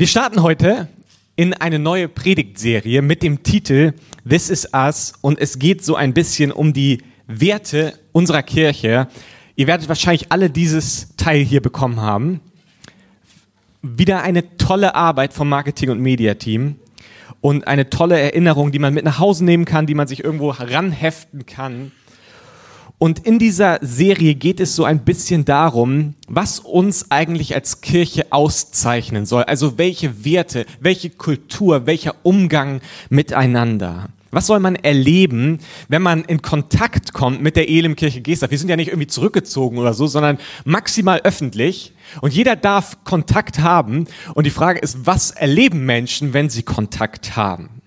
Wir starten heute in eine neue Predigtserie mit dem Titel This is Us und es geht so ein bisschen um die Werte unserer Kirche. Ihr werdet wahrscheinlich alle dieses Teil hier bekommen haben. Wieder eine tolle Arbeit vom Marketing- und Mediateam und eine tolle Erinnerung, die man mit nach Hause nehmen kann, die man sich irgendwo ranheften kann. Und in dieser Serie geht es so ein bisschen darum, was uns eigentlich als Kirche auszeichnen soll. Also welche Werte, welche Kultur, welcher Umgang miteinander. Was soll man erleben, wenn man in Kontakt kommt mit der Elimkirche Gestad? Wir sind ja nicht irgendwie zurückgezogen oder so, sondern maximal öffentlich. Und jeder darf Kontakt haben. Und die Frage ist, was erleben Menschen, wenn sie Kontakt haben?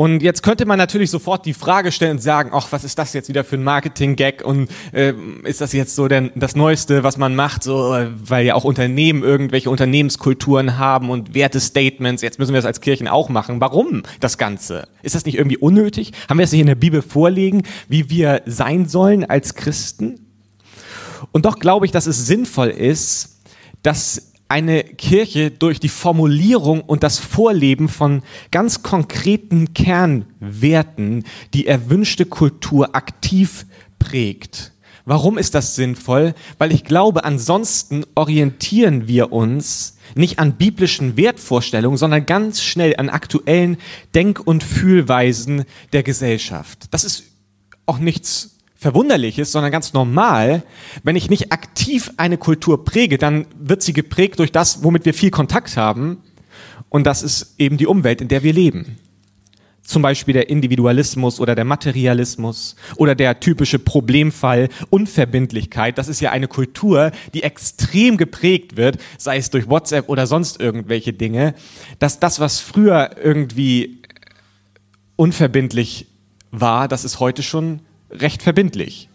Und jetzt könnte man natürlich sofort die Frage stellen und sagen, ach, was ist das jetzt wieder für ein Marketing-Gag und äh, ist das jetzt so denn das Neueste, was man macht, so, weil ja auch Unternehmen irgendwelche Unternehmenskulturen haben und Wertestatements, jetzt müssen wir das als Kirchen auch machen. Warum das Ganze? Ist das nicht irgendwie unnötig? Haben wir es nicht in der Bibel vorlegen, wie wir sein sollen als Christen? Und doch glaube ich, dass es sinnvoll ist, dass eine Kirche durch die Formulierung und das Vorleben von ganz konkreten Kernwerten die erwünschte Kultur aktiv prägt. Warum ist das sinnvoll? Weil ich glaube, ansonsten orientieren wir uns nicht an biblischen Wertvorstellungen, sondern ganz schnell an aktuellen Denk- und Fühlweisen der Gesellschaft. Das ist auch nichts Verwunderliches, sondern ganz normal. Wenn ich nicht aktiv eine Kultur präge, dann wird sie geprägt durch das, womit wir viel Kontakt haben. Und das ist eben die Umwelt, in der wir leben. Zum Beispiel der Individualismus oder der Materialismus oder der typische Problemfall Unverbindlichkeit. Das ist ja eine Kultur, die extrem geprägt wird, sei es durch WhatsApp oder sonst irgendwelche Dinge, dass das, was früher irgendwie unverbindlich war, das ist heute schon recht verbindlich.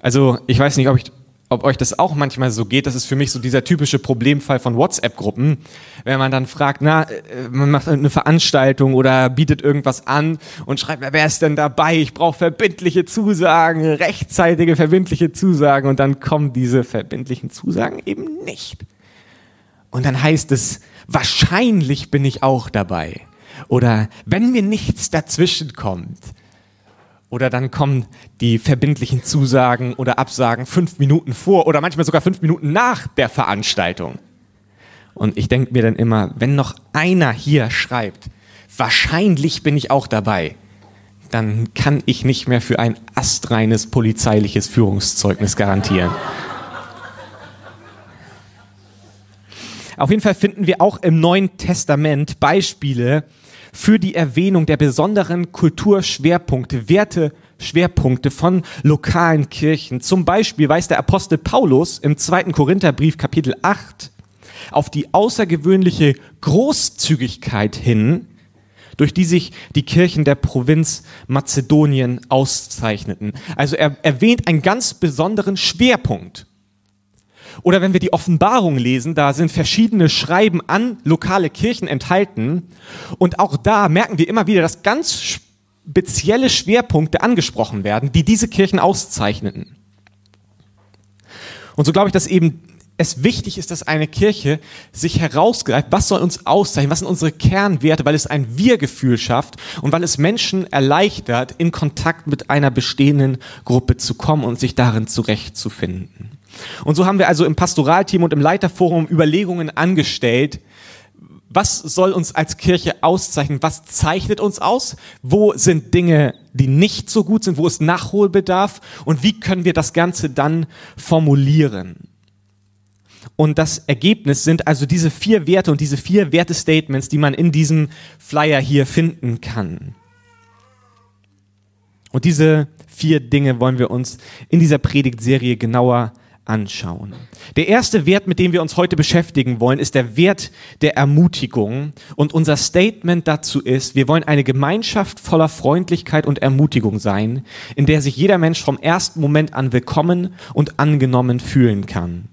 Also ich weiß nicht, ob, ich, ob euch das auch manchmal so geht. Das ist für mich so dieser typische Problemfall von WhatsApp-Gruppen. Wenn man dann fragt, na, äh, man macht eine Veranstaltung oder bietet irgendwas an und schreibt, wer ist denn dabei? Ich brauche verbindliche Zusagen, rechtzeitige verbindliche Zusagen. Und dann kommen diese verbindlichen Zusagen eben nicht. Und dann heißt es, wahrscheinlich bin ich auch dabei. Oder wenn mir nichts dazwischen kommt, oder dann kommen die verbindlichen Zusagen oder Absagen fünf Minuten vor oder manchmal sogar fünf Minuten nach der Veranstaltung. Und ich denke mir dann immer, wenn noch einer hier schreibt, wahrscheinlich bin ich auch dabei, dann kann ich nicht mehr für ein astreines polizeiliches Führungszeugnis garantieren. Auf jeden Fall finden wir auch im Neuen Testament Beispiele, für die Erwähnung der besonderen Kulturschwerpunkte, Werteschwerpunkte von lokalen Kirchen. Zum Beispiel weist der Apostel Paulus im zweiten Korintherbrief Kapitel 8 auf die außergewöhnliche Großzügigkeit hin, durch die sich die Kirchen der Provinz Mazedonien auszeichneten. Also er erwähnt einen ganz besonderen Schwerpunkt. Oder wenn wir die Offenbarung lesen, da sind verschiedene Schreiben an lokale Kirchen enthalten. Und auch da merken wir immer wieder, dass ganz spezielle Schwerpunkte angesprochen werden, die diese Kirchen auszeichneten. Und so glaube ich, dass eben es wichtig ist, dass eine Kirche sich herausgreift, was soll uns auszeichnen, was sind unsere Kernwerte, weil es ein Wir-Gefühl schafft und weil es Menschen erleichtert, in Kontakt mit einer bestehenden Gruppe zu kommen und sich darin zurechtzufinden. Und so haben wir also im Pastoralteam und im Leiterforum Überlegungen angestellt, was soll uns als Kirche auszeichnen? Was zeichnet uns aus? Wo sind Dinge, die nicht so gut sind? Wo ist Nachholbedarf? Und wie können wir das Ganze dann formulieren? Und das Ergebnis sind also diese vier Werte und diese vier Wertestatements, die man in diesem Flyer hier finden kann. Und diese vier Dinge wollen wir uns in dieser Predigtserie genauer anschauen. Der erste Wert, mit dem wir uns heute beschäftigen wollen, ist der Wert der Ermutigung. Und unser Statement dazu ist, wir wollen eine Gemeinschaft voller Freundlichkeit und Ermutigung sein, in der sich jeder Mensch vom ersten Moment an willkommen und angenommen fühlen kann.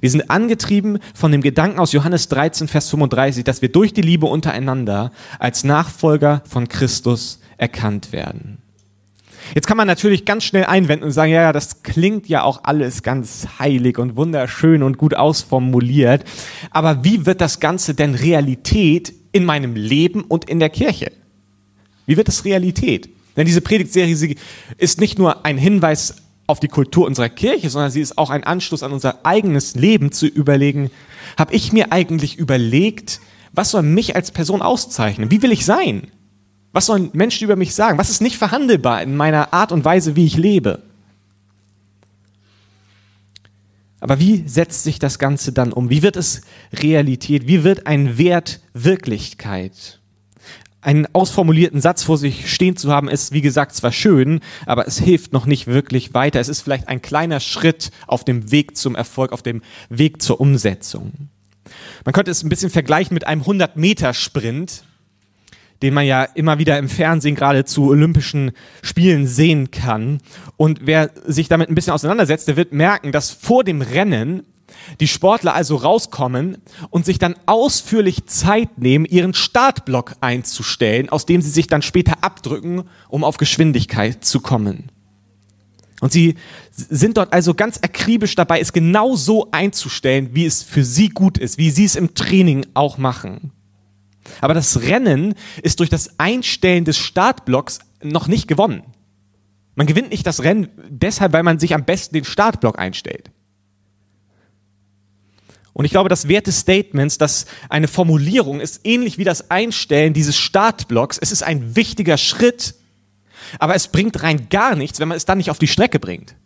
Wir sind angetrieben von dem Gedanken aus Johannes 13, Vers 35, dass wir durch die Liebe untereinander als Nachfolger von Christus erkannt werden. Jetzt kann man natürlich ganz schnell einwenden und sagen, ja, das klingt ja auch alles ganz heilig und wunderschön und gut ausformuliert. Aber wie wird das Ganze denn Realität in meinem Leben und in der Kirche? Wie wird es Realität? Denn diese Predigtserie ist nicht nur ein Hinweis auf die Kultur unserer Kirche, sondern sie ist auch ein Anschluss an unser eigenes Leben zu überlegen, habe ich mir eigentlich überlegt, was soll mich als Person auszeichnen? Wie will ich sein? Was sollen Menschen über mich sagen? Was ist nicht verhandelbar in meiner Art und Weise, wie ich lebe? Aber wie setzt sich das Ganze dann um? Wie wird es Realität? Wie wird ein Wert Wirklichkeit? Einen ausformulierten Satz vor sich stehen zu haben, ist, wie gesagt, zwar schön, aber es hilft noch nicht wirklich weiter. Es ist vielleicht ein kleiner Schritt auf dem Weg zum Erfolg, auf dem Weg zur Umsetzung. Man könnte es ein bisschen vergleichen mit einem 100-Meter-Sprint den man ja immer wieder im Fernsehen gerade zu Olympischen Spielen sehen kann. Und wer sich damit ein bisschen auseinandersetzt, der wird merken, dass vor dem Rennen die Sportler also rauskommen und sich dann ausführlich Zeit nehmen, ihren Startblock einzustellen, aus dem sie sich dann später abdrücken, um auf Geschwindigkeit zu kommen. Und sie sind dort also ganz akribisch dabei, es genau so einzustellen, wie es für sie gut ist, wie sie es im Training auch machen. Aber das Rennen ist durch das Einstellen des Startblocks noch nicht gewonnen. Man gewinnt nicht das Rennen deshalb, weil man sich am besten den Startblock einstellt. Und ich glaube, das Wert des Statements, dass eine Formulierung ist ähnlich wie das Einstellen dieses Startblocks. Es ist ein wichtiger Schritt, aber es bringt rein gar nichts, wenn man es dann nicht auf die Strecke bringt.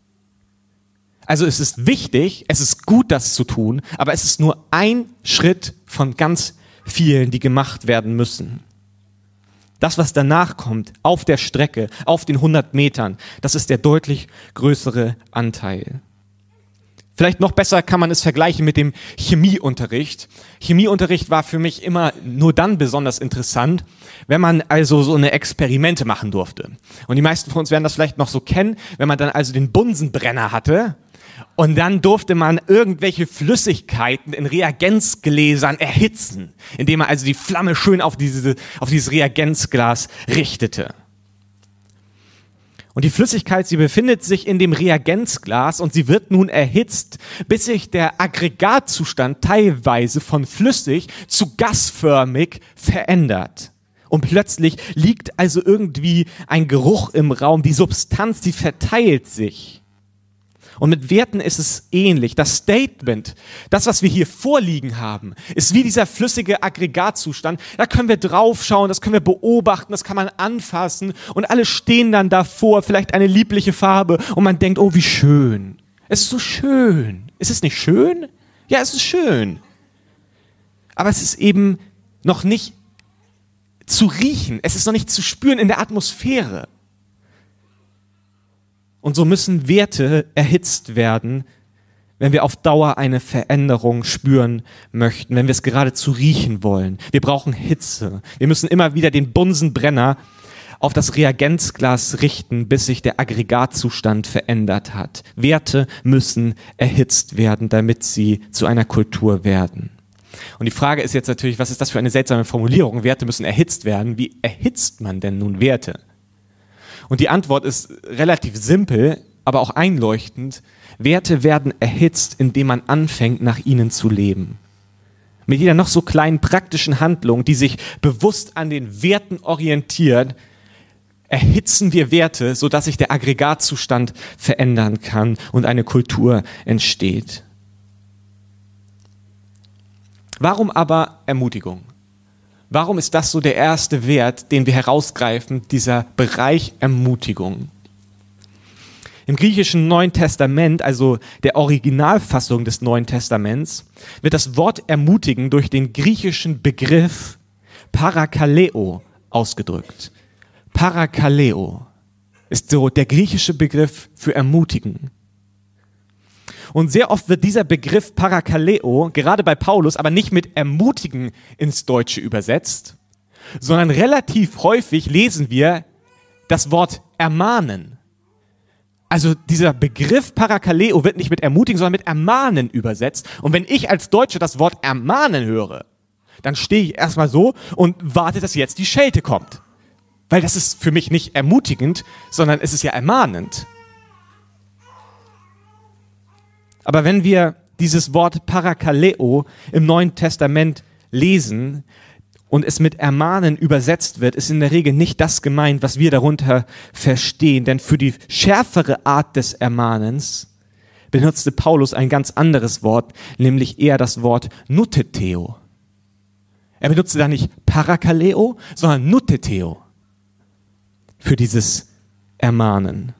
Also es ist wichtig, es ist gut, das zu tun, aber es ist nur ein Schritt von ganz vielen, die gemacht werden müssen. Das, was danach kommt, auf der Strecke, auf den 100 Metern, das ist der deutlich größere Anteil. Vielleicht noch besser kann man es vergleichen mit dem Chemieunterricht. Chemieunterricht war für mich immer nur dann besonders interessant, wenn man also so eine Experimente machen durfte. Und die meisten von uns werden das vielleicht noch so kennen, wenn man dann also den Bunsenbrenner hatte und dann durfte man irgendwelche Flüssigkeiten in Reagenzgläsern erhitzen, indem man also die Flamme schön auf, diese, auf dieses Reagenzglas richtete. Und die Flüssigkeit, sie befindet sich in dem Reagenzglas und sie wird nun erhitzt, bis sich der Aggregatzustand teilweise von flüssig zu gasförmig verändert. Und plötzlich liegt also irgendwie ein Geruch im Raum, die Substanz, die verteilt sich. Und mit Werten ist es ähnlich. Das Statement, das, was wir hier vorliegen haben, ist wie dieser flüssige Aggregatzustand. Da können wir draufschauen, das können wir beobachten, das kann man anfassen und alle stehen dann davor, vielleicht eine liebliche Farbe und man denkt, oh, wie schön. Es ist so schön. Ist es nicht schön? Ja, es ist schön. Aber es ist eben noch nicht zu riechen. Es ist noch nicht zu spüren in der Atmosphäre. Und so müssen Werte erhitzt werden, wenn wir auf Dauer eine Veränderung spüren möchten, wenn wir es geradezu riechen wollen. Wir brauchen Hitze. Wir müssen immer wieder den Bunsenbrenner auf das Reagenzglas richten, bis sich der Aggregatzustand verändert hat. Werte müssen erhitzt werden, damit sie zu einer Kultur werden. Und die Frage ist jetzt natürlich, was ist das für eine seltsame Formulierung? Werte müssen erhitzt werden. Wie erhitzt man denn nun Werte? Und die Antwort ist relativ simpel, aber auch einleuchtend. Werte werden erhitzt, indem man anfängt, nach ihnen zu leben. Mit jeder noch so kleinen praktischen Handlung, die sich bewusst an den Werten orientiert, erhitzen wir Werte, sodass sich der Aggregatzustand verändern kann und eine Kultur entsteht. Warum aber Ermutigung? Warum ist das so der erste Wert, den wir herausgreifen, dieser Bereich Ermutigung? Im griechischen Neuen Testament, also der Originalfassung des Neuen Testaments, wird das Wort ermutigen durch den griechischen Begriff Parakaleo ausgedrückt. Parakaleo ist so der griechische Begriff für ermutigen. Und sehr oft wird dieser Begriff Parakaleo, gerade bei Paulus, aber nicht mit ermutigen ins Deutsche übersetzt, sondern relativ häufig lesen wir das Wort ermahnen. Also dieser Begriff Parakaleo wird nicht mit ermutigen, sondern mit ermahnen übersetzt. Und wenn ich als Deutscher das Wort ermahnen höre, dann stehe ich erstmal so und warte, dass jetzt die Schelte kommt. Weil das ist für mich nicht ermutigend, sondern es ist ja ermahnend. Aber wenn wir dieses Wort Parakaleo im Neuen Testament lesen und es mit ermahnen übersetzt wird, ist in der Regel nicht das gemeint, was wir darunter verstehen. Denn für die schärfere Art des Ermahnens benutzte Paulus ein ganz anderes Wort, nämlich eher das Wort nuteteo. Er benutzte da nicht Parakaleo, sondern nuteteo für dieses Ermahnen.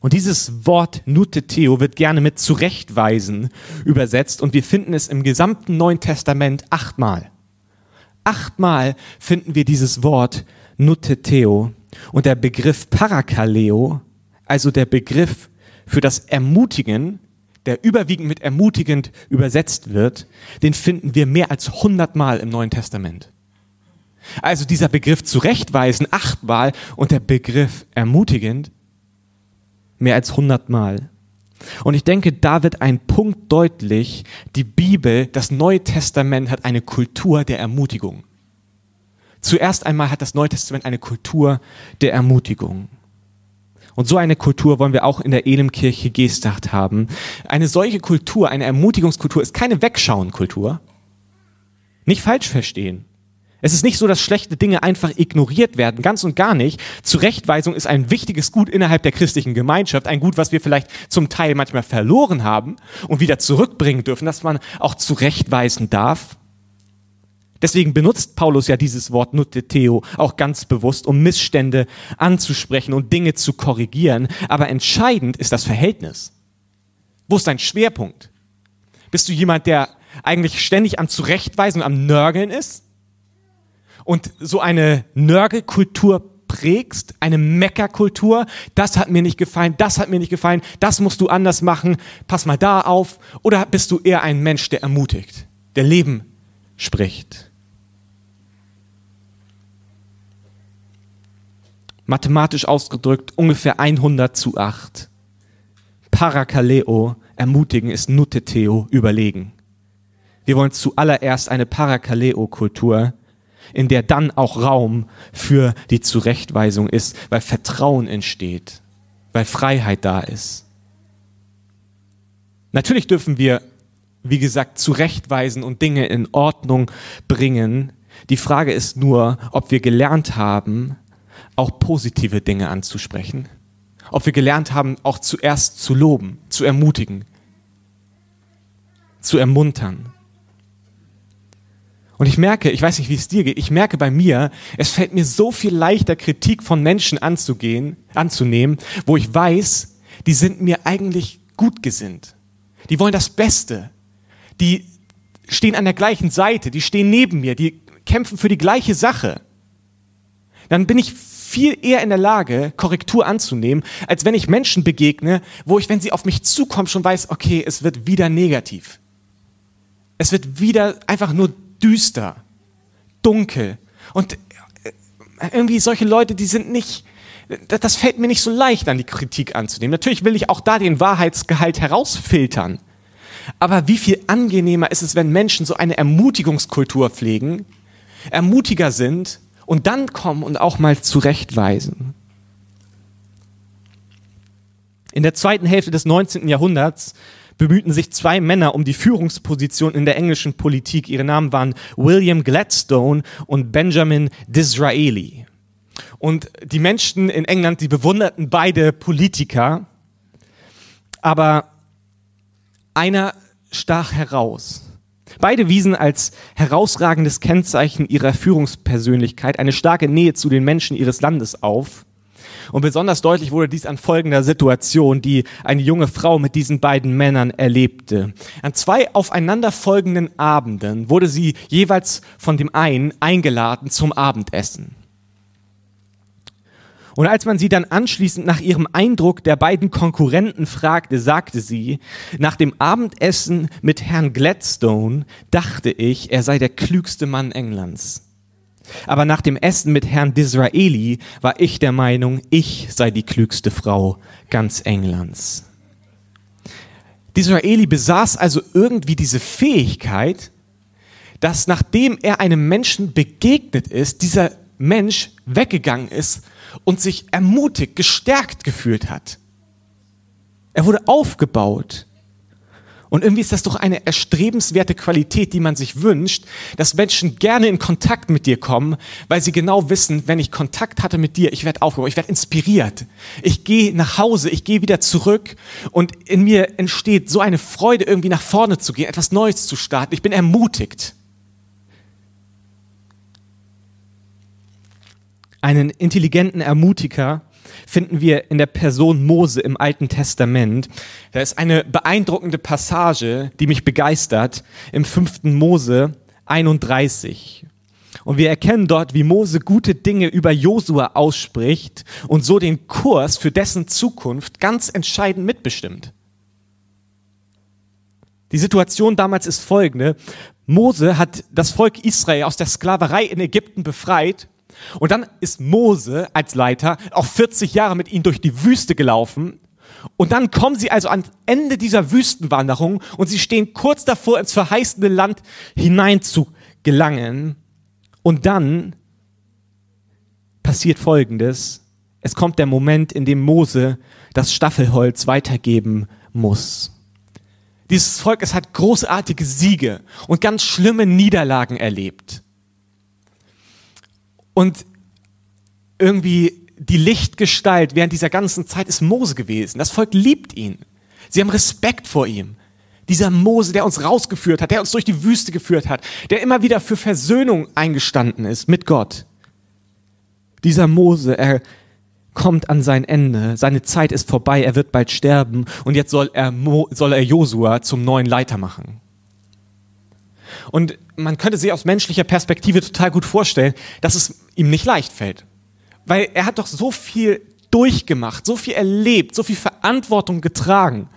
Und dieses Wort Nuteteo wird gerne mit zurechtweisen übersetzt und wir finden es im gesamten Neuen Testament achtmal. Achtmal finden wir dieses Wort Nuteteo und der Begriff Parakaleo, also der Begriff für das Ermutigen, der überwiegend mit ermutigend übersetzt wird, den finden wir mehr als hundertmal im Neuen Testament. Also dieser Begriff zurechtweisen achtmal und der Begriff ermutigend mehr als hundertmal. Und ich denke, da wird ein Punkt deutlich, die Bibel, das Neue Testament hat eine Kultur der Ermutigung. Zuerst einmal hat das Neue Testament eine Kultur der Ermutigung. Und so eine Kultur wollen wir auch in der Elemkirche Gestacht haben. Eine solche Kultur, eine Ermutigungskultur ist keine Wegschauenkultur. Nicht falsch verstehen. Es ist nicht so, dass schlechte Dinge einfach ignoriert werden, ganz und gar nicht. Zurechtweisung ist ein wichtiges Gut innerhalb der christlichen Gemeinschaft, ein Gut, was wir vielleicht zum Teil manchmal verloren haben und wieder zurückbringen dürfen, dass man auch zurechtweisen darf. Deswegen benutzt Paulus ja dieses Wort Nuteteo auch ganz bewusst, um Missstände anzusprechen und Dinge zu korrigieren. Aber entscheidend ist das Verhältnis. Wo ist dein Schwerpunkt? Bist du jemand, der eigentlich ständig am Zurechtweisen und am Nörgeln ist? Und so eine Nörgelkultur prägst, eine Meckerkultur, das hat mir nicht gefallen, das hat mir nicht gefallen, das musst du anders machen, pass mal da auf, oder bist du eher ein Mensch, der ermutigt, der Leben spricht? Mathematisch ausgedrückt ungefähr 100 zu 8. Parakaleo, ermutigen, ist Nuteteo, überlegen. Wir wollen zuallererst eine Parakaleo-Kultur, in der dann auch Raum für die Zurechtweisung ist, weil Vertrauen entsteht, weil Freiheit da ist. Natürlich dürfen wir, wie gesagt, zurechtweisen und Dinge in Ordnung bringen. Die Frage ist nur, ob wir gelernt haben, auch positive Dinge anzusprechen. Ob wir gelernt haben, auch zuerst zu loben, zu ermutigen, zu ermuntern. Und ich merke, ich weiß nicht, wie es dir geht, ich merke bei mir, es fällt mir so viel leichter, Kritik von Menschen anzugehen, anzunehmen, wo ich weiß, die sind mir eigentlich gut gesinnt. Die wollen das Beste. Die stehen an der gleichen Seite, die stehen neben mir, die kämpfen für die gleiche Sache. Dann bin ich viel eher in der Lage, Korrektur anzunehmen, als wenn ich Menschen begegne, wo ich, wenn sie auf mich zukommen, schon weiß, okay, es wird wieder negativ. Es wird wieder einfach nur düster, dunkel. Und äh, irgendwie solche Leute, die sind nicht, das fällt mir nicht so leicht, an die Kritik anzunehmen. Natürlich will ich auch da den Wahrheitsgehalt herausfiltern. Aber wie viel angenehmer ist es, wenn Menschen so eine Ermutigungskultur pflegen, ermutiger sind und dann kommen und auch mal zurechtweisen. In der zweiten Hälfte des 19. Jahrhunderts bemühten sich zwei Männer um die Führungsposition in der englischen Politik. Ihre Namen waren William Gladstone und Benjamin Disraeli. Und die Menschen in England, die bewunderten beide Politiker, aber einer stach heraus. Beide wiesen als herausragendes Kennzeichen ihrer Führungspersönlichkeit eine starke Nähe zu den Menschen ihres Landes auf. Und besonders deutlich wurde dies an folgender Situation, die eine junge Frau mit diesen beiden Männern erlebte. An zwei aufeinanderfolgenden Abenden wurde sie jeweils von dem einen eingeladen zum Abendessen. Und als man sie dann anschließend nach ihrem Eindruck der beiden Konkurrenten fragte, sagte sie, nach dem Abendessen mit Herrn Gladstone dachte ich, er sei der klügste Mann Englands. Aber nach dem Essen mit Herrn Disraeli war ich der Meinung, ich sei die klügste Frau ganz Englands. Disraeli besaß also irgendwie diese Fähigkeit, dass nachdem er einem Menschen begegnet ist, dieser Mensch weggegangen ist und sich ermutigt, gestärkt gefühlt hat. Er wurde aufgebaut. Und irgendwie ist das doch eine erstrebenswerte Qualität, die man sich wünscht, dass Menschen gerne in Kontakt mit dir kommen, weil sie genau wissen, wenn ich Kontakt hatte mit dir, ich werde aufgebaut, ich werde inspiriert. Ich gehe nach Hause, ich gehe wieder zurück und in mir entsteht so eine Freude, irgendwie nach vorne zu gehen, etwas Neues zu starten. Ich bin ermutigt. Einen intelligenten Ermutiger finden wir in der Person Mose im Alten Testament. Da ist eine beeindruckende Passage, die mich begeistert, im fünften Mose 31. Und wir erkennen dort, wie Mose gute Dinge über Josua ausspricht und so den Kurs für dessen Zukunft ganz entscheidend mitbestimmt. Die Situation damals ist folgende. Mose hat das Volk Israel aus der Sklaverei in Ägypten befreit und dann ist Mose als Leiter auch 40 Jahre mit ihnen durch die Wüste gelaufen. Und dann kommen sie also ans Ende dieser Wüstenwanderung und sie stehen kurz davor, ins verheißene Land hinein zu gelangen. Und dann passiert Folgendes. Es kommt der Moment, in dem Mose das Staffelholz weitergeben muss. Dieses Volk, es hat großartige Siege und ganz schlimme Niederlagen erlebt. Und irgendwie die Lichtgestalt während dieser ganzen Zeit ist Mose gewesen. Das Volk liebt ihn. Sie haben Respekt vor ihm. Dieser Mose, der uns rausgeführt hat, der uns durch die Wüste geführt hat, der immer wieder für Versöhnung eingestanden ist mit Gott. Dieser Mose, er kommt an sein Ende. Seine Zeit ist vorbei. Er wird bald sterben. Und jetzt soll er, soll er Josua zum neuen Leiter machen. Und man könnte sich aus menschlicher Perspektive total gut vorstellen, dass es ihm nicht leicht fällt. Weil er hat doch so viel durchgemacht, so viel erlebt, so viel Verantwortung getragen.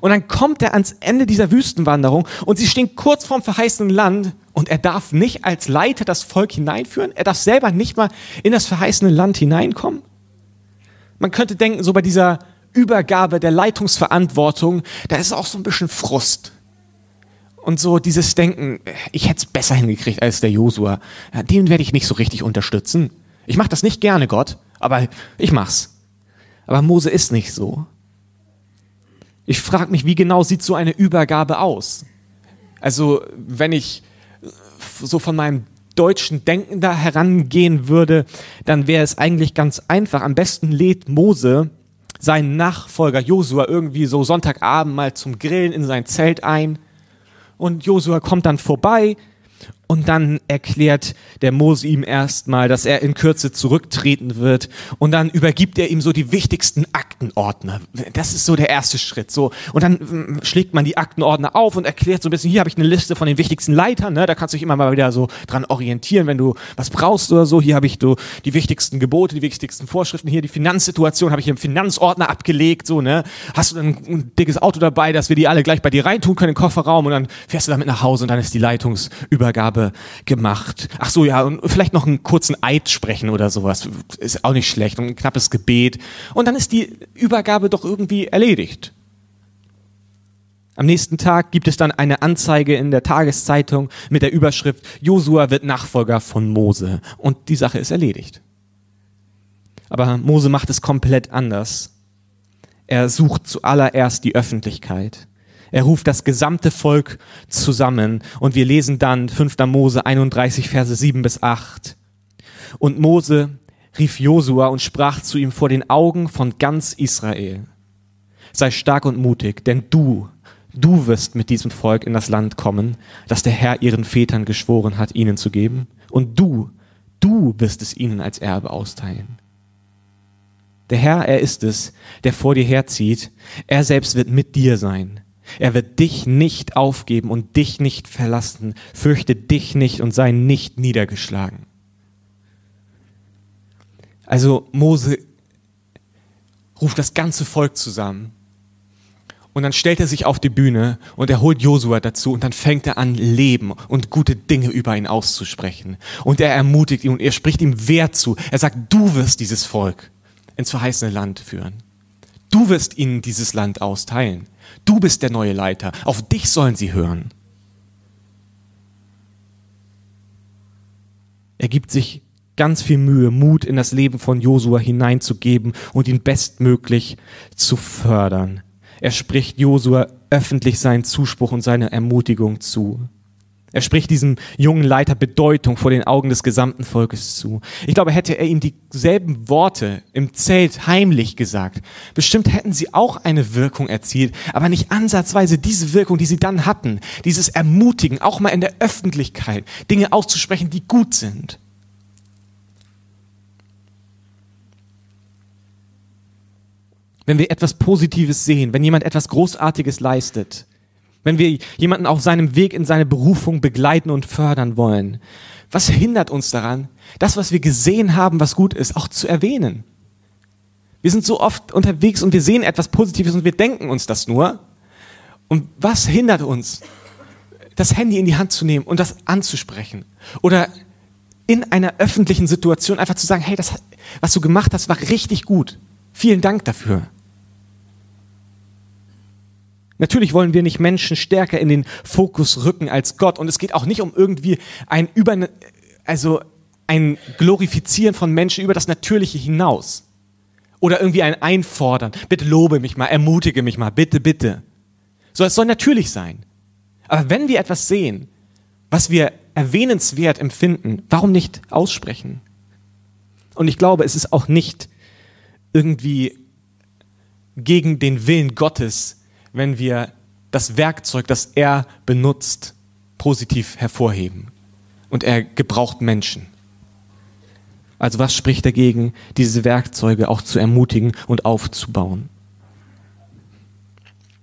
Und dann kommt er ans Ende dieser Wüstenwanderung und sie stehen kurz vorm verheißenen Land und er darf nicht als Leiter das Volk hineinführen. Er darf selber nicht mal in das verheißene Land hineinkommen. Man könnte denken, so bei dieser Übergabe der Leitungsverantwortung, da ist auch so ein bisschen Frust. Und so dieses Denken, ich hätte es besser hingekriegt als der Josua, den werde ich nicht so richtig unterstützen. Ich mache das nicht gerne, Gott, aber ich mach's. Aber Mose ist nicht so. Ich frage mich, wie genau sieht so eine Übergabe aus? Also, wenn ich so von meinem deutschen Denken da herangehen würde, dann wäre es eigentlich ganz einfach. Am besten lädt Mose seinen Nachfolger Josua irgendwie so Sonntagabend mal zum Grillen in sein Zelt ein und Josua kommt dann vorbei und dann erklärt der Mose ihm erstmal, dass er in Kürze zurücktreten wird. Und dann übergibt er ihm so die wichtigsten Aktenordner. Das ist so der erste Schritt. So. Und dann mm, schlägt man die Aktenordner auf und erklärt so ein bisschen, hier habe ich eine Liste von den wichtigsten Leitern. Ne? Da kannst du dich immer mal wieder so dran orientieren, wenn du was brauchst oder so. Hier habe ich so die wichtigsten Gebote, die wichtigsten Vorschriften. Hier die Finanzsituation habe ich im Finanzordner abgelegt. So, ne? Hast du dann ein dickes Auto dabei, dass wir die alle gleich bei dir reintun können, den Kofferraum und dann fährst du damit nach Hause und dann ist die Leitungsübergabe habe gemacht. Ach so, ja, und vielleicht noch einen kurzen Eid sprechen oder sowas. Ist auch nicht schlecht. Und ein knappes Gebet. Und dann ist die Übergabe doch irgendwie erledigt. Am nächsten Tag gibt es dann eine Anzeige in der Tageszeitung mit der Überschrift Josua wird Nachfolger von Mose. Und die Sache ist erledigt. Aber Mose macht es komplett anders. Er sucht zuallererst die Öffentlichkeit. Er ruft das gesamte Volk zusammen und wir lesen dann 5. Mose 31, Verse 7 bis 8. Und Mose rief Josua und sprach zu ihm vor den Augen von ganz Israel. Sei stark und mutig, denn du, du wirst mit diesem Volk in das Land kommen, das der Herr ihren Vätern geschworen hat, ihnen zu geben. Und du, du wirst es ihnen als Erbe austeilen. Der Herr, er ist es, der vor dir herzieht. Er selbst wird mit dir sein. Er wird dich nicht aufgeben und dich nicht verlassen. Fürchte dich nicht und sei nicht niedergeschlagen. Also Mose ruft das ganze Volk zusammen. Und dann stellt er sich auf die Bühne und er holt Josua dazu und dann fängt er an, Leben und gute Dinge über ihn auszusprechen. Und er ermutigt ihn und er spricht ihm Wert zu. Er sagt, du wirst dieses Volk ins verheißene Land führen. Du wirst ihnen dieses Land austeilen. Du bist der neue Leiter. Auf dich sollen sie hören. Er gibt sich ganz viel Mühe, Mut in das Leben von Josua hineinzugeben und ihn bestmöglich zu fördern. Er spricht Josua öffentlich seinen Zuspruch und seine Ermutigung zu. Er spricht diesem jungen Leiter Bedeutung vor den Augen des gesamten Volkes zu. Ich glaube, hätte er ihm dieselben Worte im Zelt heimlich gesagt, bestimmt hätten sie auch eine Wirkung erzielt, aber nicht ansatzweise diese Wirkung, die sie dann hatten. Dieses Ermutigen, auch mal in der Öffentlichkeit, Dinge auszusprechen, die gut sind. Wenn wir etwas Positives sehen, wenn jemand etwas Großartiges leistet, wenn wir jemanden auf seinem Weg in seine Berufung begleiten und fördern wollen, was hindert uns daran, das, was wir gesehen haben, was gut ist, auch zu erwähnen? Wir sind so oft unterwegs und wir sehen etwas Positives und wir denken uns das nur. Und was hindert uns, das Handy in die Hand zu nehmen und das anzusprechen? Oder in einer öffentlichen Situation einfach zu sagen, hey, das, was du gemacht hast, war richtig gut. Vielen Dank dafür. Natürlich wollen wir nicht Menschen stärker in den Fokus rücken als Gott. Und es geht auch nicht um irgendwie ein über, also ein Glorifizieren von Menschen über das Natürliche hinaus. Oder irgendwie ein Einfordern. Bitte lobe mich mal, ermutige mich mal, bitte, bitte. So, es soll natürlich sein. Aber wenn wir etwas sehen, was wir erwähnenswert empfinden, warum nicht aussprechen? Und ich glaube, es ist auch nicht irgendwie gegen den Willen Gottes, wenn wir das Werkzeug, das er benutzt, positiv hervorheben. Und er gebraucht Menschen. Also was spricht dagegen, diese Werkzeuge auch zu ermutigen und aufzubauen?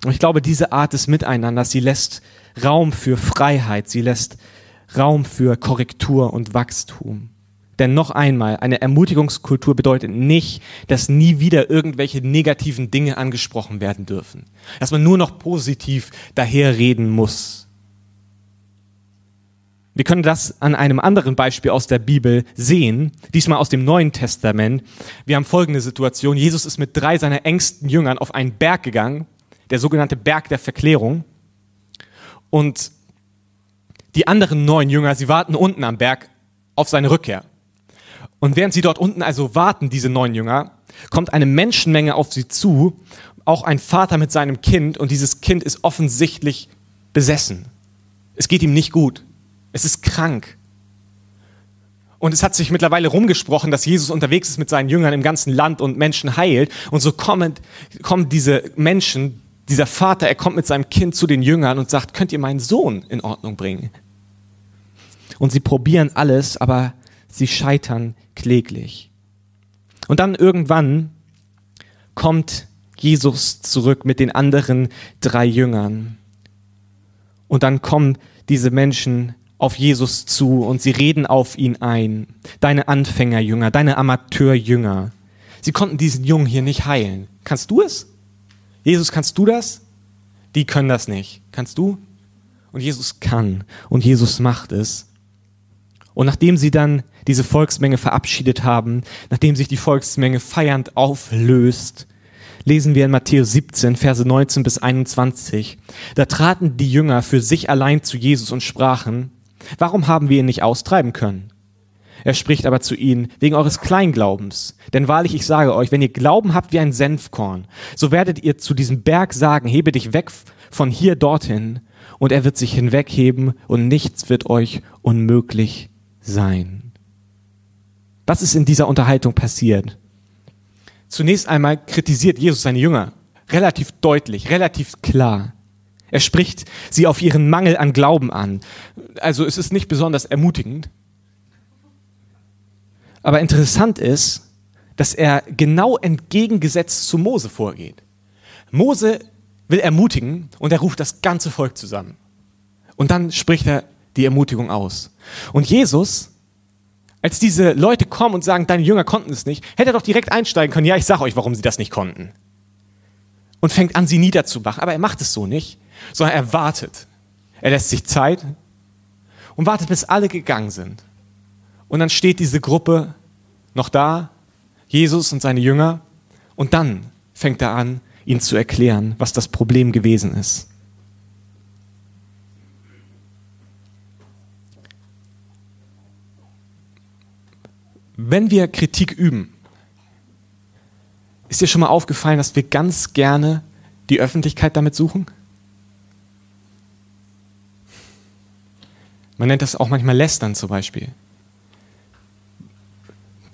Und ich glaube, diese Art des Miteinanders, sie lässt Raum für Freiheit, sie lässt Raum für Korrektur und Wachstum. Denn noch einmal, eine Ermutigungskultur bedeutet nicht, dass nie wieder irgendwelche negativen Dinge angesprochen werden dürfen. Dass man nur noch positiv daherreden muss. Wir können das an einem anderen Beispiel aus der Bibel sehen, diesmal aus dem Neuen Testament. Wir haben folgende Situation. Jesus ist mit drei seiner engsten Jüngern auf einen Berg gegangen, der sogenannte Berg der Verklärung. Und die anderen neun Jünger, sie warten unten am Berg auf seine Rückkehr. Und während sie dort unten also warten, diese neun Jünger, kommt eine Menschenmenge auf sie zu, auch ein Vater mit seinem Kind, und dieses Kind ist offensichtlich besessen. Es geht ihm nicht gut. Es ist krank. Und es hat sich mittlerweile rumgesprochen, dass Jesus unterwegs ist mit seinen Jüngern im ganzen Land und Menschen heilt. Und so kommen, kommen diese Menschen, dieser Vater, er kommt mit seinem Kind zu den Jüngern und sagt, könnt ihr meinen Sohn in Ordnung bringen? Und sie probieren alles, aber sie scheitern kläglich. Und dann irgendwann kommt Jesus zurück mit den anderen drei Jüngern. Und dann kommen diese Menschen auf Jesus zu und sie reden auf ihn ein. Deine Anfängerjünger, deine Amateurjünger. Sie konnten diesen Jungen hier nicht heilen. Kannst du es? Jesus, kannst du das? Die können das nicht. Kannst du? Und Jesus kann. Und Jesus macht es. Und nachdem sie dann diese Volksmenge verabschiedet haben, nachdem sich die Volksmenge feiernd auflöst, lesen wir in Matthäus 17, Verse 19 bis 21. Da traten die Jünger für sich allein zu Jesus und sprachen, warum haben wir ihn nicht austreiben können? Er spricht aber zu ihnen, wegen eures Kleinglaubens. Denn wahrlich, ich sage euch, wenn ihr Glauben habt wie ein Senfkorn, so werdet ihr zu diesem Berg sagen, hebe dich weg von hier dorthin, und er wird sich hinwegheben, und nichts wird euch unmöglich sein. Was ist in dieser Unterhaltung passiert? Zunächst einmal kritisiert Jesus seine Jünger relativ deutlich, relativ klar. Er spricht sie auf ihren Mangel an Glauben an. Also es ist nicht besonders ermutigend. Aber interessant ist, dass er genau entgegengesetzt zu Mose vorgeht. Mose will ermutigen und er ruft das ganze Volk zusammen. Und dann spricht er die Ermutigung aus. Und Jesus als diese Leute kommen und sagen, deine Jünger konnten es nicht, hätte er doch direkt einsteigen können, ja, ich sage euch, warum sie das nicht konnten. Und fängt an, sie niederzumachen. Aber er macht es so nicht, sondern er wartet. Er lässt sich Zeit und wartet, bis alle gegangen sind. Und dann steht diese Gruppe noch da, Jesus und seine Jünger, und dann fängt er an, ihnen zu erklären, was das Problem gewesen ist. Wenn wir Kritik üben, ist dir schon mal aufgefallen, dass wir ganz gerne die Öffentlichkeit damit suchen? Man nennt das auch manchmal Lästern zum Beispiel.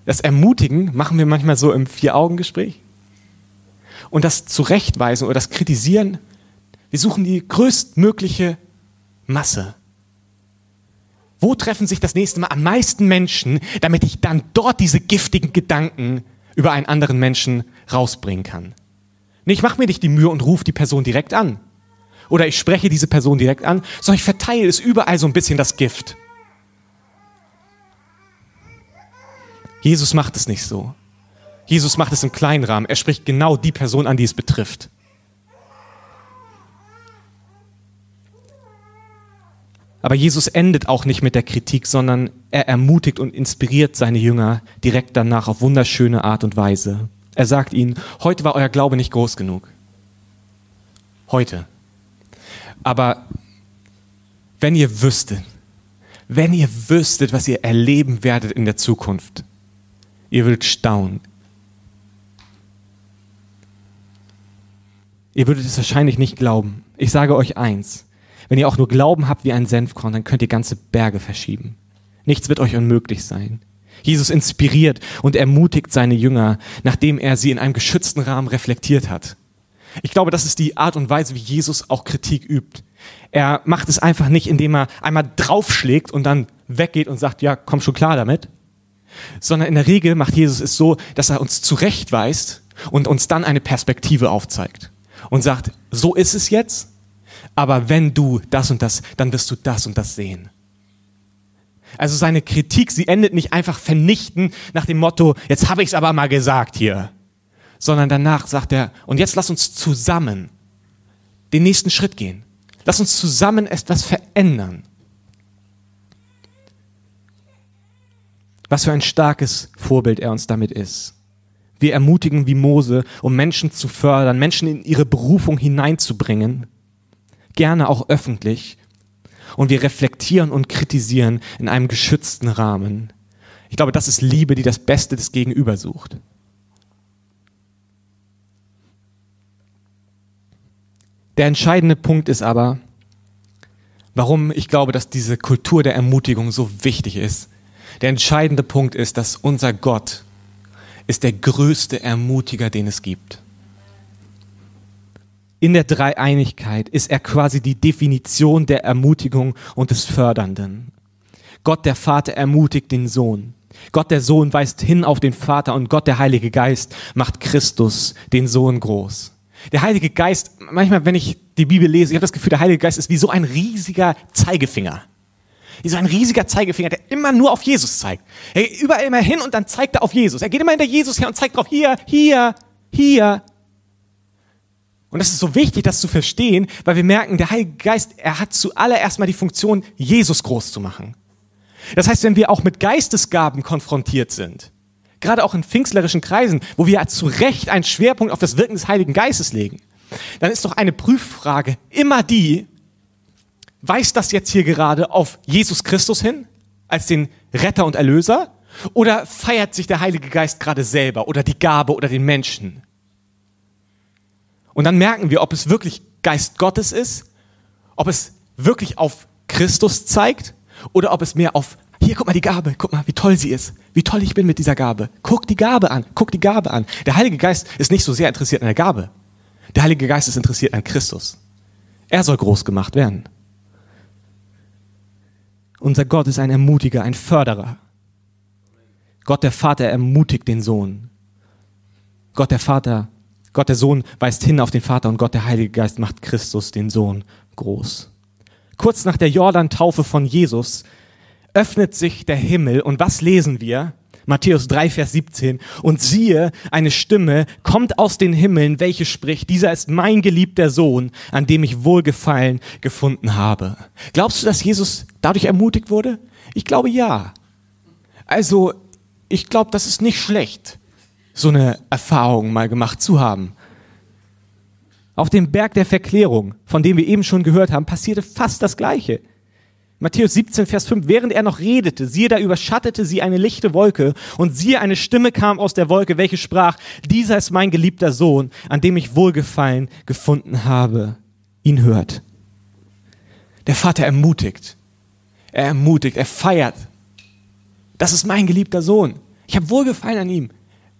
Das Ermutigen machen wir manchmal so im Vier-Augen-Gespräch. Und das Zurechtweisen oder das Kritisieren, wir suchen die größtmögliche Masse. Wo treffen sich das nächste Mal am meisten Menschen, damit ich dann dort diese giftigen Gedanken über einen anderen Menschen rausbringen kann? ich mache mir nicht die Mühe und rufe die Person direkt an. Oder ich spreche diese Person direkt an, sondern ich verteile es überall so ein bisschen das Gift. Jesus macht es nicht so. Jesus macht es im kleinen Rahmen. Er spricht genau die Person an, die es betrifft. Aber Jesus endet auch nicht mit der Kritik, sondern er ermutigt und inspiriert seine Jünger direkt danach auf wunderschöne Art und Weise. Er sagt ihnen, heute war euer Glaube nicht groß genug. Heute. Aber wenn ihr wüsstet, wenn ihr wüsstet, was ihr erleben werdet in der Zukunft, ihr würdet staunen. Ihr würdet es wahrscheinlich nicht glauben. Ich sage euch eins, wenn ihr auch nur Glauben habt wie ein Senfkorn, dann könnt ihr ganze Berge verschieben. Nichts wird euch unmöglich sein. Jesus inspiriert und ermutigt seine Jünger, nachdem er sie in einem geschützten Rahmen reflektiert hat. Ich glaube, das ist die Art und Weise, wie Jesus auch Kritik übt. Er macht es einfach nicht, indem er einmal draufschlägt und dann weggeht und sagt, ja, komm schon klar damit. Sondern in der Regel macht Jesus es so, dass er uns zurechtweist und uns dann eine Perspektive aufzeigt. Und sagt, so ist es jetzt, aber wenn du das und das, dann wirst du das und das sehen. Also seine Kritik, sie endet nicht einfach vernichten nach dem Motto, jetzt habe ich es aber mal gesagt hier, sondern danach sagt er, und jetzt lass uns zusammen den nächsten Schritt gehen. Lass uns zusammen etwas verändern. Was für ein starkes Vorbild er uns damit ist. Wir ermutigen wie Mose, um Menschen zu fördern, Menschen in ihre Berufung hineinzubringen gerne auch öffentlich. Und wir reflektieren und kritisieren in einem geschützten Rahmen. Ich glaube, das ist Liebe, die das Beste des Gegenüber sucht. Der entscheidende Punkt ist aber, warum ich glaube, dass diese Kultur der Ermutigung so wichtig ist. Der entscheidende Punkt ist, dass unser Gott ist der größte Ermutiger, den es gibt in der Dreieinigkeit ist er quasi die Definition der Ermutigung und des Fördernden. Gott der Vater ermutigt den Sohn. Gott der Sohn weist hin auf den Vater und Gott der Heilige Geist macht Christus, den Sohn, groß. Der Heilige Geist, manchmal, wenn ich die Bibel lese, ich habe das Gefühl, der Heilige Geist ist wie so ein riesiger Zeigefinger. Wie so ein riesiger Zeigefinger, der immer nur auf Jesus zeigt. Er geht überall immer hin und dann zeigt er auf Jesus. Er geht immer hinter Jesus her und zeigt drauf, hier, hier, hier, und das ist so wichtig, das zu verstehen, weil wir merken, der Heilige Geist, er hat zuallererst mal die Funktion, Jesus groß zu machen. Das heißt, wenn wir auch mit Geistesgaben konfrontiert sind, gerade auch in pfingstlerischen Kreisen, wo wir zu Recht einen Schwerpunkt auf das Wirken des Heiligen Geistes legen, dann ist doch eine Prüffrage immer die, weist das jetzt hier gerade auf Jesus Christus hin, als den Retter und Erlöser, oder feiert sich der Heilige Geist gerade selber oder die Gabe oder den Menschen? Und dann merken wir, ob es wirklich Geist Gottes ist, ob es wirklich auf Christus zeigt oder ob es mehr auf, hier, guck mal die Gabe, guck mal, wie toll sie ist, wie toll ich bin mit dieser Gabe. Guck die Gabe an, guck die Gabe an. Der Heilige Geist ist nicht so sehr interessiert an der Gabe. Der Heilige Geist ist interessiert an Christus. Er soll groß gemacht werden. Unser Gott ist ein Ermutiger, ein Förderer. Gott der Vater ermutigt den Sohn. Gott der Vater Gott der Sohn weist hin auf den Vater und Gott der Heilige Geist macht Christus, den Sohn, groß. Kurz nach der Jordan-Taufe von Jesus öffnet sich der Himmel und was lesen wir? Matthäus 3, Vers 17. Und siehe, eine Stimme kommt aus den Himmeln, welche spricht, dieser ist mein geliebter Sohn, an dem ich Wohlgefallen gefunden habe. Glaubst du, dass Jesus dadurch ermutigt wurde? Ich glaube ja. Also, ich glaube, das ist nicht schlecht so eine Erfahrung mal gemacht zu haben. Auf dem Berg der Verklärung, von dem wir eben schon gehört haben, passierte fast das Gleiche. Matthäus 17, Vers 5, während er noch redete, siehe, da überschattete sie eine lichte Wolke und siehe, eine Stimme kam aus der Wolke, welche sprach, dieser ist mein geliebter Sohn, an dem ich Wohlgefallen gefunden habe. Ihn hört. Der Vater ermutigt. Er ermutigt, er feiert. Das ist mein geliebter Sohn. Ich habe Wohlgefallen an ihm.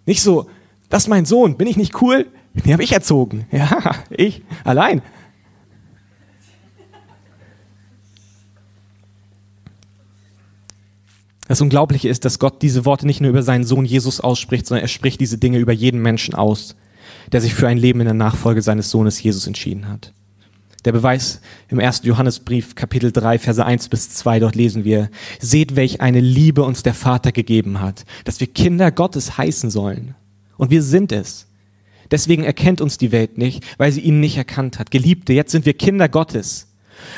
Nicht so, das ist mein Sohn, bin ich nicht cool? Den habe ich erzogen. Ja, ich allein. Das Unglaubliche ist, dass Gott diese Worte nicht nur über seinen Sohn Jesus ausspricht, sondern er spricht diese Dinge über jeden Menschen aus, der sich für ein Leben in der Nachfolge seines Sohnes Jesus entschieden hat. Der Beweis im ersten Johannesbrief, Kapitel 3, Verse 1 bis 2, dort lesen wir, seht, welch eine Liebe uns der Vater gegeben hat, dass wir Kinder Gottes heißen sollen. Und wir sind es. Deswegen erkennt uns die Welt nicht, weil sie ihn nicht erkannt hat. Geliebte, jetzt sind wir Kinder Gottes.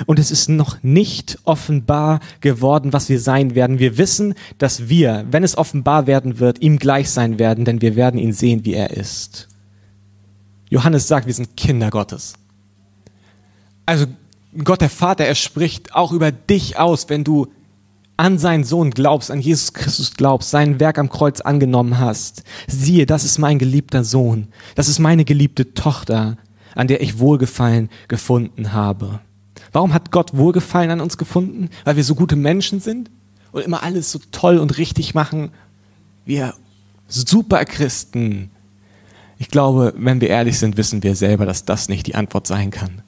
Und es ist noch nicht offenbar geworden, was wir sein werden. Wir wissen, dass wir, wenn es offenbar werden wird, ihm gleich sein werden, denn wir werden ihn sehen, wie er ist. Johannes sagt, wir sind Kinder Gottes. Also Gott der Vater, er spricht auch über dich aus, wenn du an seinen Sohn glaubst, an Jesus Christus glaubst, sein Werk am Kreuz angenommen hast. Siehe, das ist mein geliebter Sohn, das ist meine geliebte Tochter, an der ich Wohlgefallen gefunden habe. Warum hat Gott Wohlgefallen an uns gefunden? Weil wir so gute Menschen sind und immer alles so toll und richtig machen. Wir super Christen. Ich glaube, wenn wir ehrlich sind, wissen wir selber, dass das nicht die Antwort sein kann.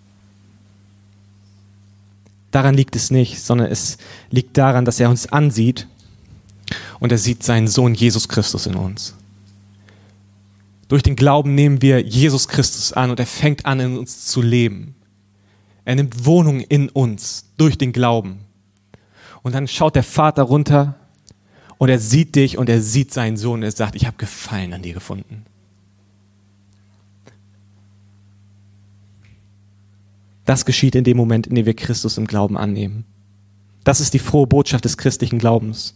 Daran liegt es nicht, sondern es liegt daran, dass er uns ansieht und er sieht seinen Sohn Jesus Christus in uns. Durch den Glauben nehmen wir Jesus Christus an und er fängt an, in uns zu leben. Er nimmt Wohnung in uns durch den Glauben. Und dann schaut der Vater runter und er sieht dich und er sieht seinen Sohn und er sagt, ich habe Gefallen an dir gefunden. Das geschieht in dem Moment, in dem wir Christus im Glauben annehmen. Das ist die frohe Botschaft des christlichen Glaubens.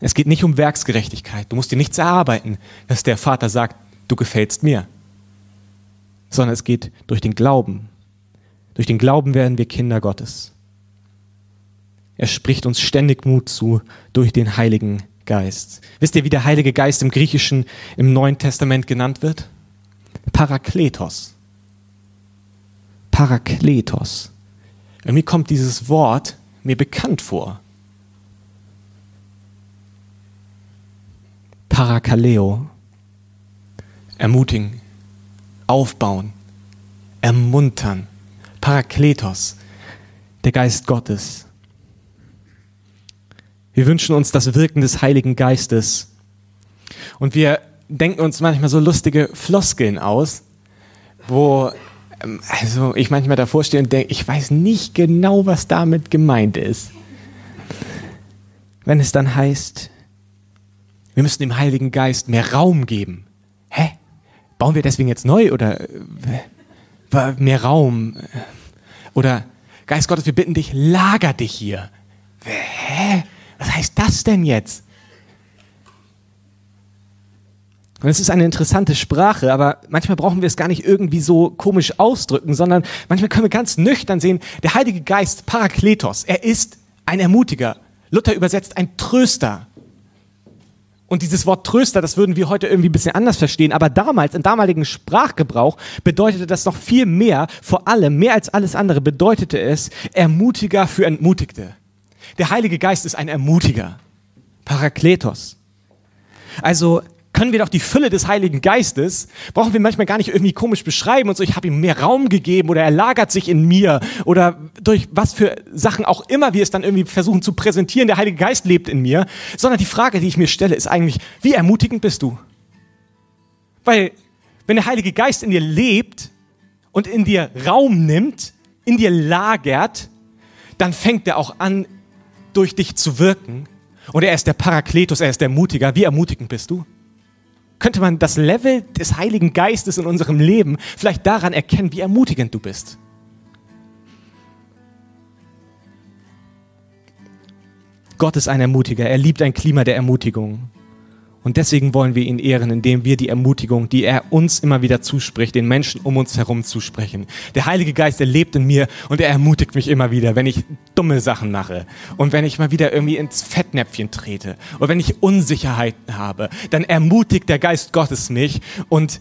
Es geht nicht um Werksgerechtigkeit. Du musst dir nichts erarbeiten, dass der Vater sagt, du gefällst mir. Sondern es geht durch den Glauben durch den Glauben werden wir Kinder Gottes. Er spricht uns ständig Mut zu durch den Heiligen Geist. Wisst ihr, wie der Heilige Geist im Griechischen im Neuen Testament genannt wird? Parakletos. Parakletos. Irgendwie kommt dieses Wort mir bekannt vor. Parakaleo. Ermutigen, aufbauen, ermuntern, Parakletos, der Geist Gottes. Wir wünschen uns das Wirken des Heiligen Geistes. Und wir denken uns manchmal so lustige Floskeln aus, wo also ich manchmal davor stehe und denke, ich weiß nicht genau, was damit gemeint ist. Wenn es dann heißt, wir müssen dem Heiligen Geist mehr Raum geben. Hä? Bauen wir deswegen jetzt neu oder äh, mehr Raum. Oder Geist Gottes, wir bitten dich, lager dich hier. Hä? Was heißt das denn jetzt? Und es ist eine interessante Sprache, aber manchmal brauchen wir es gar nicht irgendwie so komisch ausdrücken, sondern manchmal können wir ganz nüchtern sehen, der Heilige Geist, Parakletos, er ist ein Ermutiger. Luther übersetzt ein Tröster. Und dieses Wort Tröster, das würden wir heute irgendwie ein bisschen anders verstehen, aber damals, im damaligen Sprachgebrauch, bedeutete das noch viel mehr, vor allem, mehr als alles andere, bedeutete es Ermutiger für Entmutigte. Der Heilige Geist ist ein Ermutiger. Parakletos. Also können wir doch die Fülle des Heiligen Geistes, brauchen wir manchmal gar nicht irgendwie komisch beschreiben und so, ich habe ihm mehr Raum gegeben oder er lagert sich in mir oder durch was für Sachen auch immer wir es dann irgendwie versuchen zu präsentieren, der Heilige Geist lebt in mir, sondern die Frage, die ich mir stelle, ist eigentlich, wie ermutigend bist du? Weil wenn der Heilige Geist in dir lebt und in dir Raum nimmt, in dir lagert, dann fängt er auch an, durch dich zu wirken. Und er ist der Parakletus, er ist der Mutiger. Wie ermutigend bist du? Könnte man das Level des Heiligen Geistes in unserem Leben vielleicht daran erkennen, wie ermutigend du bist. Gott ist ein Ermutiger. Er liebt ein Klima der Ermutigung. Und deswegen wollen wir ihn ehren, indem wir die Ermutigung, die er uns immer wieder zuspricht, den Menschen um uns herum zusprechen. Der Heilige Geist, der lebt in mir und er ermutigt mich immer wieder, wenn ich dumme Sachen mache und wenn ich mal wieder irgendwie ins Fettnäpfchen trete oder wenn ich Unsicherheiten habe, dann ermutigt der Geist Gottes mich und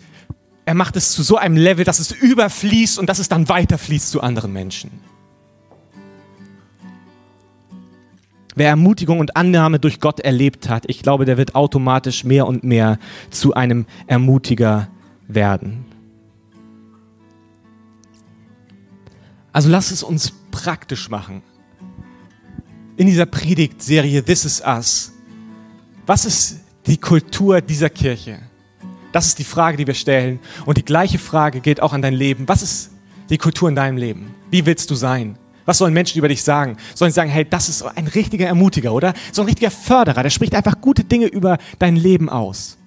er macht es zu so einem Level, dass es überfließt und dass es dann weiterfließt zu anderen Menschen. Wer Ermutigung und Annahme durch Gott erlebt hat, ich glaube, der wird automatisch mehr und mehr zu einem Ermutiger werden. Also lass es uns praktisch machen. In dieser Predigtserie This is Us. Was ist die Kultur dieser Kirche? Das ist die Frage, die wir stellen. Und die gleiche Frage geht auch an dein Leben. Was ist die Kultur in deinem Leben? Wie willst du sein? Was sollen Menschen über dich sagen? Sollen sie sagen, hey, das ist ein richtiger Ermutiger, oder? So ein richtiger Förderer, der spricht einfach gute Dinge über dein Leben aus.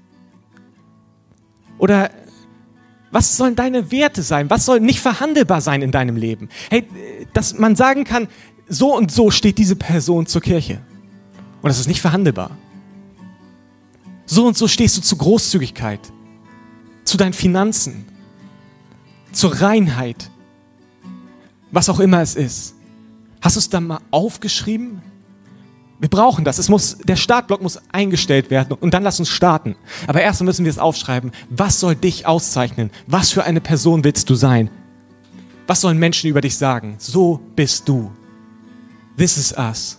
Oder was sollen deine Werte sein? Was soll nicht verhandelbar sein in deinem Leben? Hey, dass man sagen kann, so und so steht diese Person zur Kirche. Und das ist nicht verhandelbar. So und so stehst du zu Großzügigkeit, zu deinen Finanzen, zur Reinheit, was auch immer es ist. Hast du es dann mal aufgeschrieben? Wir brauchen das. Es muss, der Startblock muss eingestellt werden und dann lass uns starten. Aber erst müssen wir es aufschreiben. Was soll dich auszeichnen? Was für eine Person willst du sein? Was sollen Menschen über dich sagen? So bist du. This is us.